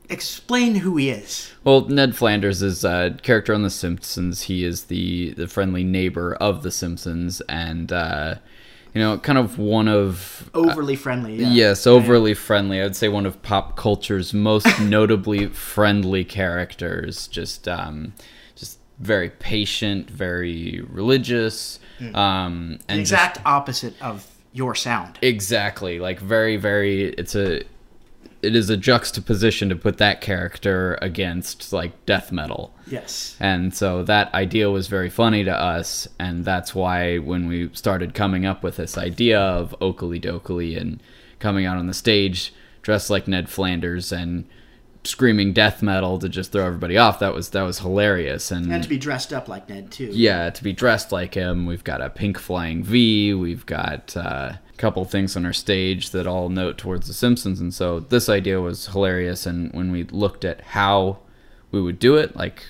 explain who he is. Well, Ned Flanders is a character on The Simpsons. He is the the friendly neighbor of The Simpsons, and uh, you know, kind of one of Overly friendly. Yeah. yes, overly friendly. I would say one of pop culture's most notably friendly characters. Just um, just very patient, very religious, um, The and just- exact opposite of your sound. Exactly. Like very, very. It's a. It is a juxtaposition to put that character against like death metal, Yes. and so that idea was very funny to us, and that's why when we started coming up with this idea of Okilly Dokilly and coming out on the stage dressed like Ned Flanders and screaming death metal to just throw everybody off, that was that was hilarious, and And to be dressed up like Ned, too. yeah, to be dressed like him. We've got a pink flying V. We've got uh, a couple things on our stage that all note towards The Simpsons. And so this idea was hilarious. And when we looked at how we would do it, like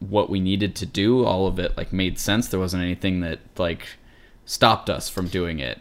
what we needed to do, all of it like made sense. There wasn't anything that like stopped us from doing it.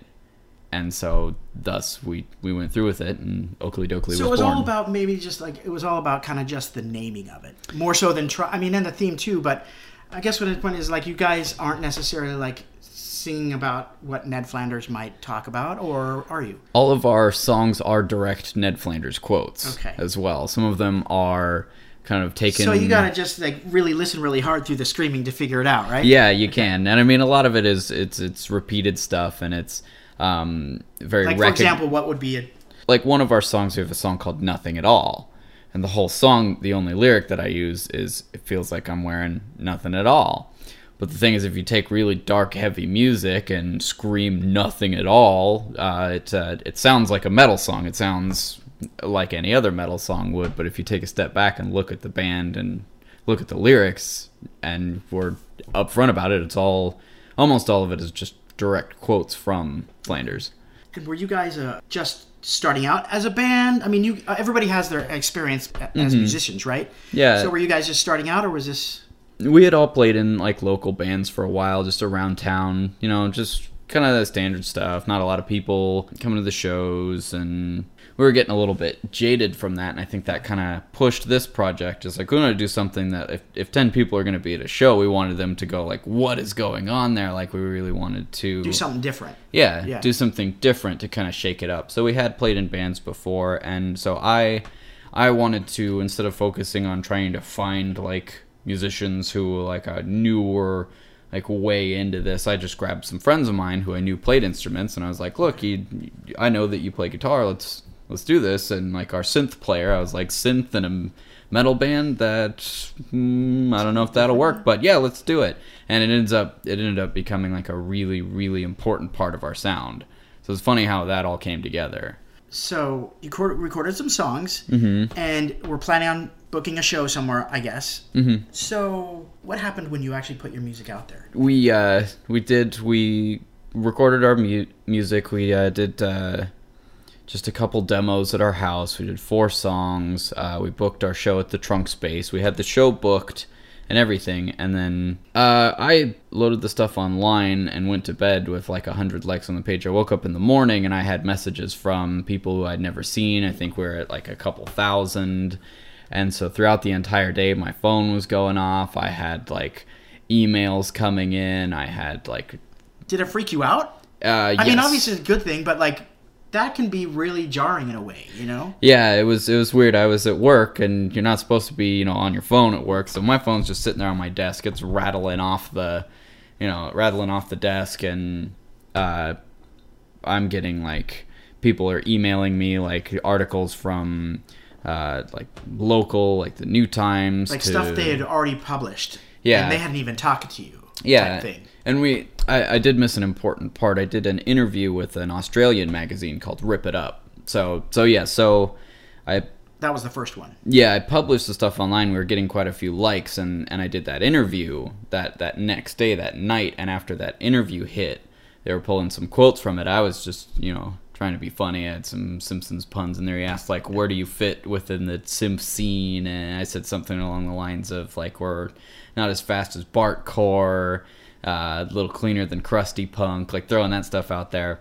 And so, thus, we, we went through with it, and Okilly Dokilly So it was was born. all about maybe just like it was all about kind of just the naming of it, more so than try. I mean, and the theme too. But I guess what the point is like you guys aren't necessarily like singing about what Ned Flanders might talk about, or are you? all of our songs are direct Ned Flanders quotes Okay. as well. Some of them are kind of taken. So you gotta just like really listen really hard through the screaming to figure it out, right? Yeah, you can, and I mean a lot of it is it's it's repeated stuff, and it's um very Like for example, what would be a like one of our songs. We have a song called "Nothing at All," and the whole song, the only lyric that I use is "It feels like I'm wearing nothing at all." But the thing is, if you take really dark, heavy music and scream "nothing at all," uh, it uh, it sounds like a metal song. It sounds like any other metal song would. But if you take a step back and look at the band and look at the lyrics, and we're upfront about it, it's all almost all of it is just direct quotes from Flanders. And were you guys uh, just starting out as a band? I mean, you uh, everybody has their experience as musicians, right? Mm-hmm. Yeah. So were you guys just starting out, or was this? we had all played in like local bands for a while just around town you know just kind of the standard stuff not a lot of people coming to the shows and we were getting a little bit jaded from that and i think that kind of pushed this project is like we want to do something that if, if 10 people are going to be at a show we wanted them to go like what is going on there like we really wanted to Do something different. yeah, Yeah. do something different to kind of shake it up. So we had played in bands before, and so I, I wanted to instead of focusing on trying to find like musicians who like uh, knew were like way into this, I just grabbed some friends of mine who I knew played instruments, and I was like, look, you, I know that you play guitar. Let's let's do this. And like our synth player, I was like, synth in a metal band that mm, I don't know if that'll work, but yeah, let's do it. And it ends up it ended up becoming like a really really important part of our sound. So it's funny how that all came together. So you cor- recorded some songs, Mm-hmm. and we're planning on booking a show somewhere, I guess. Mm-hmm. So what happened when you actually put your music out there? We uh we did we recorded our mu- music. We uh, did uh, just a couple demos at our house. We did four songs. Uh, we booked our show at the Trunk Space. We had the show booked and everything, and then uh, I loaded the stuff online and went to bed with like a hundred likes on the page. I woke up in the morning and I had messages from people who I'd never seen. I think we are at like a couple thousand, and so throughout the entire day, my phone was going off. I had like emails coming in. I had like. Did it freak you out? Uh, I yes. mean, obviously it's a good thing, but like that can be really jarring in a way, you know? Yeah, it was it was weird. I was at work and you're not supposed to be, you know, on your phone at work. So my phone's just sitting there on my desk. It's rattling off the, you know, rattling off the desk and uh I'm getting like people are emailing me like articles from uh like local like the New Times Like to, stuff they had already published. Yeah. And they hadn't even talked to you. yeah and we I, I did miss an important part. I did an interview with an australian magazine called rip it up. So so yeah so i That was the first one. yeah i published the stuff online. We were getting quite a few likes and and i did that interview that that next day that night. And after that interview hit they were pulling some quotes from it. I was just you know trying to be funny. I had some simpsons puns in there. He asked like where do you fit within the simp scene? And i said something along the lines of like we're not as fast as bart core uh, a little cleaner than crusty punk like throwing that stuff out there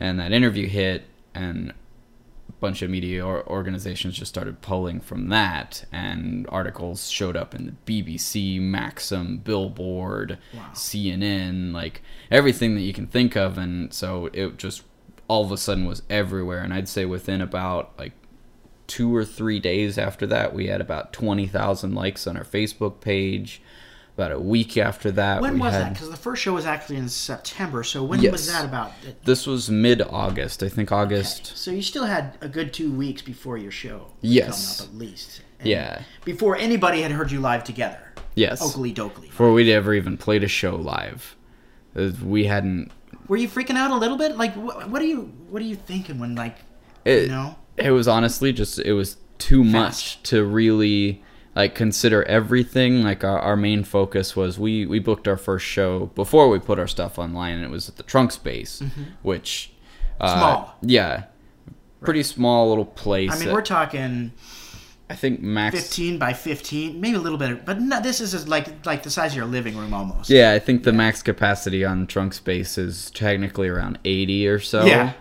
and that interview hit and a bunch of media or organizations just started pulling from that, and articles showed up in the BBC, Maxim, Billboard, CNN, like everything that you can think of, and so it just all of a sudden was everywhere. And I'd say within about like two or three days after that, we had about twenty thousand likes on our Facebook page. About a week after that, When was had that? Because the first show was actually in September. So when Yes. was that about? this was mid August, I think August. Okay. So you still had a good two weeks before your show. Yes. Coming up at least. And Yeah. Before anybody had heard you live together. Yes. Okilly Dokilly. before we'd ever even played a show live. Uh, We hadn't. Were you freaking out a little bit? Like, what, what are you, what are you thinking when, like, It, you know? it was honestly just it was too much to really like consider everything. Like our, our main focus was we we booked our first show before we put our stuff online, and it was at the Trunk Space, which uh, Mm-hmm. Small. yeah, pretty small little place. I mean, that- we're talking I think max 15 by 15, maybe a little bit, but no, this is like like the size of your living room almost. Yeah, I think the max capacity on trunk space is technically around 80 or so. Yeah.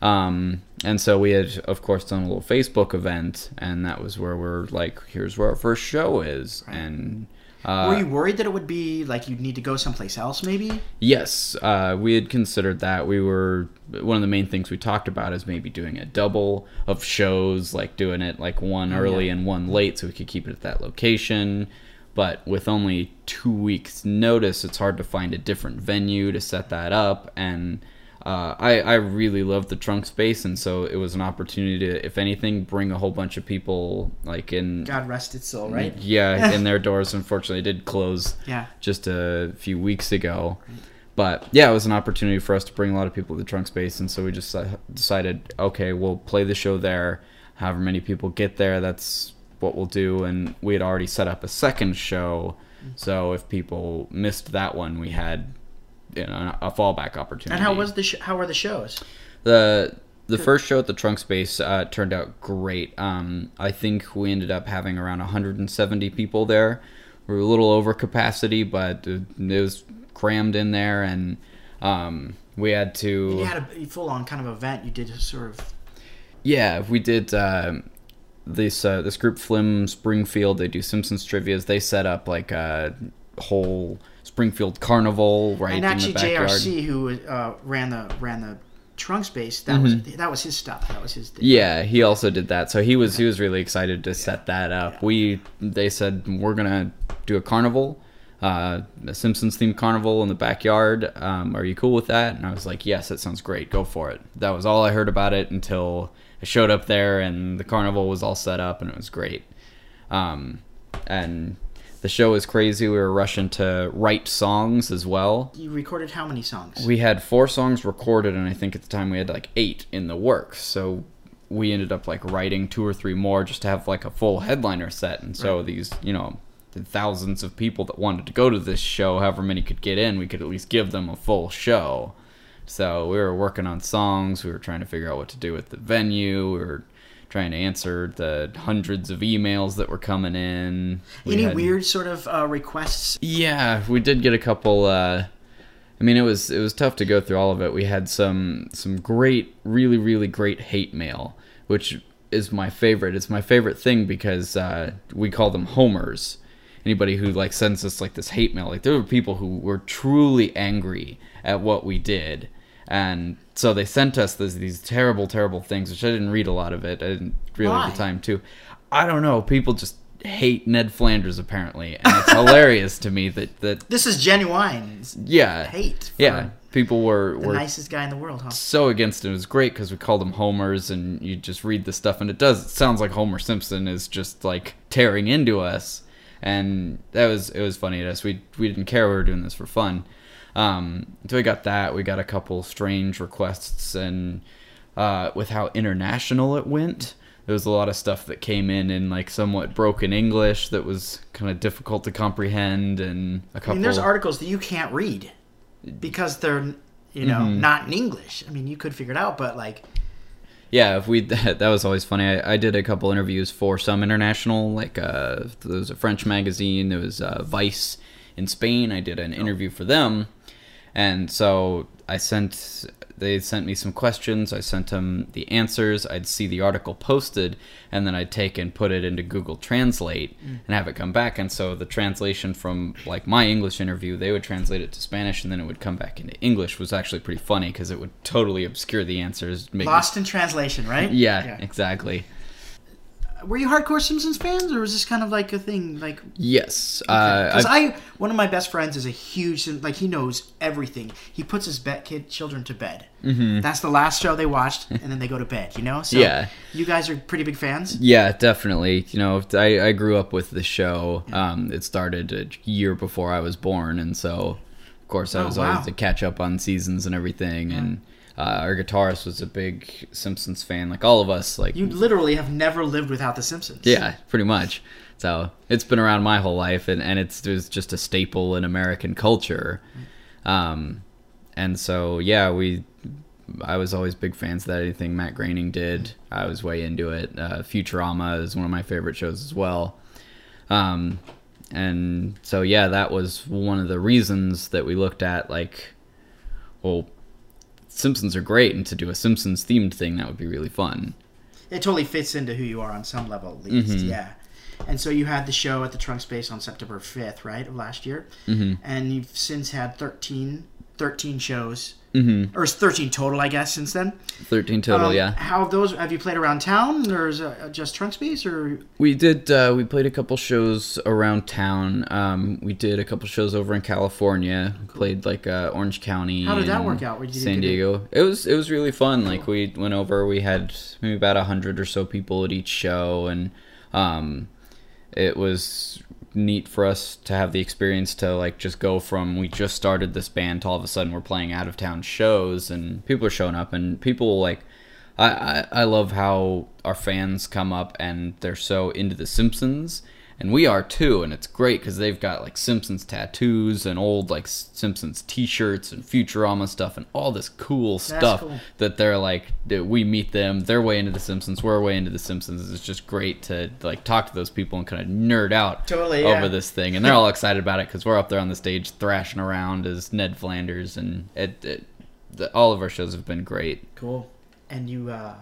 Um, and so we had, of course, done a little Facebook event, and that was where we're like, here's where our first show is. And uh, Were you worried that it would be like you'd need to go someplace else, maybe? yes, uh, we had considered that. We were, one of the main things we talked about is maybe doing a double of shows, like doing it like one early and one late so we could keep it at that location. But with only two weeks' notice, it's hard to find a different venue to set that up. And uh, I, I really love the trunk space, and so it was an opportunity to, if anything, bring a whole bunch of people like in God rest its soul, right? yeah, in their doors. Unfortunately, did close Yeah. just a few weeks ago. But yeah, it was an opportunity for us to bring a lot of people to the trunk space, and so we just uh, decided, okay, we'll play the show there. However many people get there, that's what we'll do. And we had already set up a second show, so if people missed that one, we had you know a fallback opportunity. And how was the sh- how were the shows? the the first show at the trunk space uh, turned out great um, i think we ended up having around 170 people there we were a little over capacity but it was crammed in there and um, we had to You had a full on kind of event. You did sort of yeah we did um, this uh, this group flim springfield they do simpsons trivias they set up like a whole springfield carnival right and actually JRC who uh, ran the ran the trunk space. That was that was his stuff. That was his. Thing. Mm-hmm. Yeah, he also did that. So he was he was really excited to set that up. We they said we're gonna do a carnival, uh, a Simpsons themed carnival in the backyard. Um, are you cool with that? And I was like, yes, that sounds great. Go for it. That was all I heard about it until I showed up there and the carnival was all set up and it was great. Um, and the show was crazy. We were rushing to write songs as well. You recorded how many songs? We had four songs recorded, and I think at the time we had like eight in the works. So we ended up like writing two or three more just to have like a full headliner set. And so these, you know, the thousands of people that wanted to go to this show, however many could get in, we could at least give them a full show. So we were working on songs. We were trying to figure out what to do with the venue. We were trying to answer the hundreds of emails that were coming in. We Any had- weird sort of uh, requests? Yeah, we did get a couple. Uh, I mean, it was it was tough to go through all of it. We had some some great, really, really great hate mail, which is my favorite. It's my favorite thing because uh, we call them homers. Anybody who like sends us like this hate mail, like there were people who were truly angry at what we did, and so they sent us this, these terrible, terrible things. Which I didn't read a lot of it. I didn't really Why? the time to. I don't know. People just hate Ned Flanders apparently, and it's hilarious to me that that This is genuine yeah hate. For yeah people were The were nicest guy in the world, huh? so against it. It was great because we called them homers, and you just read the stuff, and it does. It sounds like Homer Simpson is just like tearing into us, and that was it was funny to us. We we didn't care. We were doing this for fun. Um, so we got that. We got a couple strange requests, and uh, with how international it went. There was a lot of stuff that came in in like somewhat broken English that was kind of difficult to comprehend, and a I couple. mean, there's articles that you can't read because they're, you know, Mm-hmm. not in English. I mean, you could figure it out, but like, Yeah, if we that, was always funny. I, I did a couple interviews for some international, like uh, there was a French magazine, there was uh, Vice in Spain. I did an interview for them, and so I sent they sent me some questions. I sent them the answers. I'd see the article posted, and then I'd take and put it into Google Translate mm. and have it come back. And so the translation from like my English interview, they would translate it to Spanish, and then it would come back into English. Was actually pretty funny because it would totally obscure the answers. Make me lost in translation, right? yeah, exactly. Were you hardcore Simpsons fans, or was this kind of like a thing? Like, Yes. Uh, because I've- I, one of my best friends is a huge, like, he knows everything. He puts his bet kid children to bed. Mm-hmm. That's the last show they watched, and then they go to bed. You know? So Yeah. You guys are pretty big fans. yeah, definitely. You know, I, I grew up with the show. Um, it started a year before I was born, and so, of course, I Oh, was wow. always to catch up on seasons and everything. And uh, our guitarist was a big Simpsons fan, like all of us. Like, You literally have never lived without the Simpsons. yeah, pretty much. So it's been around my whole life, and, and it's it was just a staple in American culture. Um, and so yeah, we I was always big fans of that. Anything Matt Groening did, I was way into it. Uh, Futurama is one of my favorite shows as well. Um, and so yeah, that was one of the reasons that we looked at like, well, Simpsons are great, and to do a Simpsons themed thing that would be really fun. It totally fits into who you are on some level, at least. Mm-hmm. Yeah. And so you had the show at the Trunk Space on September 5th, right, of last year. Mm-hmm. And you've since had 13, 13 shows. Mm-hmm. Or it's 13 total, I guess, since then. Thirteen total, Um, yeah. How have those, have you played around town, or is it just Trunk Space, or We did. Uh, we played a couple shows around town. Um, we did a couple shows over in California. Played like uh, Orange County. How did that work out? You San? Diego. It was it was really fun. Like we went over. We had maybe about a hundred or so people at each show, and um, it was neat for us to have the experience to like just go from we just started this band to all of a sudden we're playing out of town shows and people are showing up and people like I, I, I love how our fans come up and they're so into the Simpsons and we are too and it's great because they've got like Simpsons tattoos and old like Simpsons t-shirts and Futurama stuff and all this cool stuff cool. that they're like that we meet them they're way into the Simpsons we're way into the Simpsons it's just great to like talk to those people and kind of nerd out Totally, yeah. over this thing and they're all excited about it because we're up there on the stage thrashing around as Ned Flanders and it, it the, all of our shows have been great cool? And you, uh,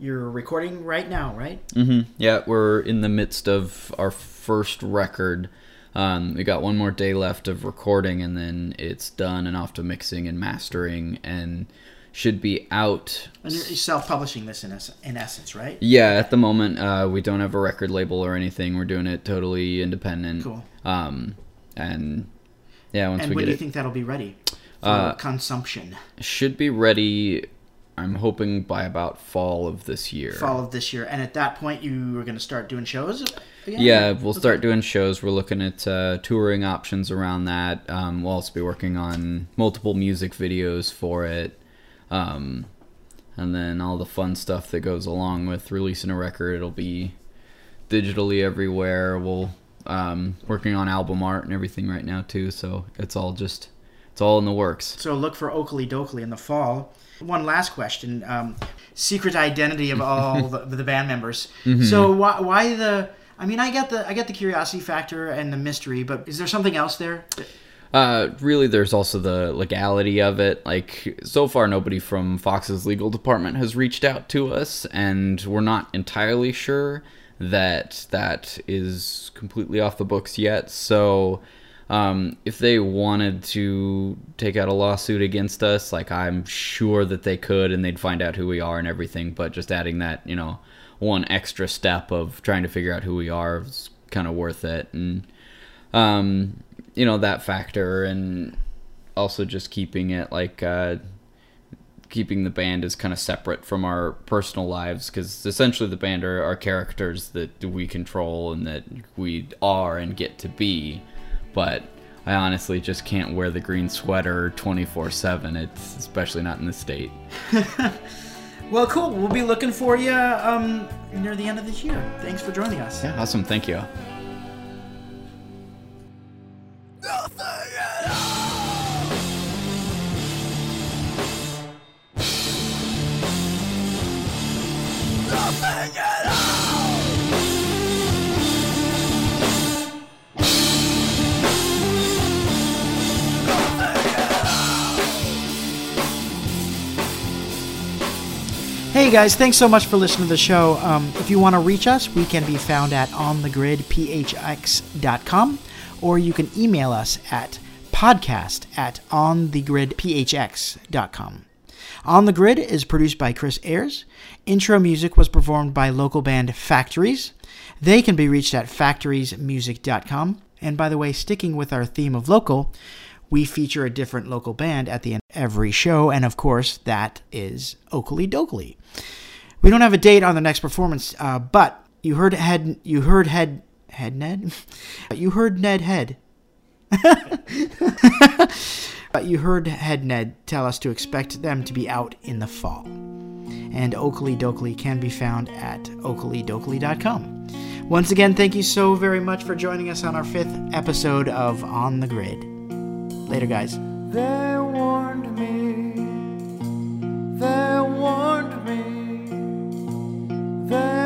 you're recording right now, right? Mm-hmm. Yeah, we're in the midst of our first record. Um, we got one more day left of recording, and then it's done and off to mixing and mastering, and should be out. And you're self-publishing this in, es- in essence, right? Yeah, at the moment, uh, we don't have a record label or anything. We're doing it totally independent. Cool. Um, and yeah, once And we when get do you it, think that'll be ready for Uh, consumption? should be ready. I'm hoping by about fall of this year. Fall of this year, and at that point, you are going to start doing shows again. Yeah, we'll start doing shows. We're looking at uh, touring options around that. Um, we'll also be working on multiple music videos for it. Um, and then all the fun stuff that goes along with releasing a record. It'll be digitally everywhere. We'll um, working on album art and everything right now too. So it's all just it's all in the works. So look for Okilly Dokilly in the fall. One last question: um, secret identity of all the, the band members. So why, why the? I mean, I get the I get the curiosity factor and the mystery, but is there something else there? Uh, really, there's also the legality of it. Like, so far, nobody from Fox's legal department has reached out to us, and we're not entirely sure that that is completely off the books yet. So, um, if they wanted to take out a lawsuit against us, like, I'm sure that they could, and they'd find out who we are and everything. But just adding that, you know, one extra step of trying to figure out who we are is kind of worth it. And, um, you know that factor and also just keeping it like uh keeping the band as kind of separate from our personal lives because essentially the band are, are characters that we control and that we are and get to be but i honestly just can't wear the green sweater 24-7 it's especially not in the state Well, cool. We'll be looking for you um, near the end of this year. Thanks for joining us. yeah awesome thank you Hey guys, thanks so much for listening to the show. Um, if you want to reach us, we can be found at onthegridphx.com or you can email us at podcast at onthegridphx.com. On the Grid is produced by Chris Ayers. Intro music was performed by local band Factories. They can be reached at factoriesmusic.com. And by the way, sticking with our theme of local, we feature a different local band at the end of every show, and of course, that is Okilly Dokilly. We don't have a date on the next performance, uh, but you heard head, you heard head, head Ned, you heard Ned Head. But you heard Head Ned tell us to expect them to be out in the fall. And Okilly Dokilly can be found at okillydokilly.com. Once again, thank you so very much for joining us on our fifth episode of On the Grid. Later, guys. They warned me. They warned me. They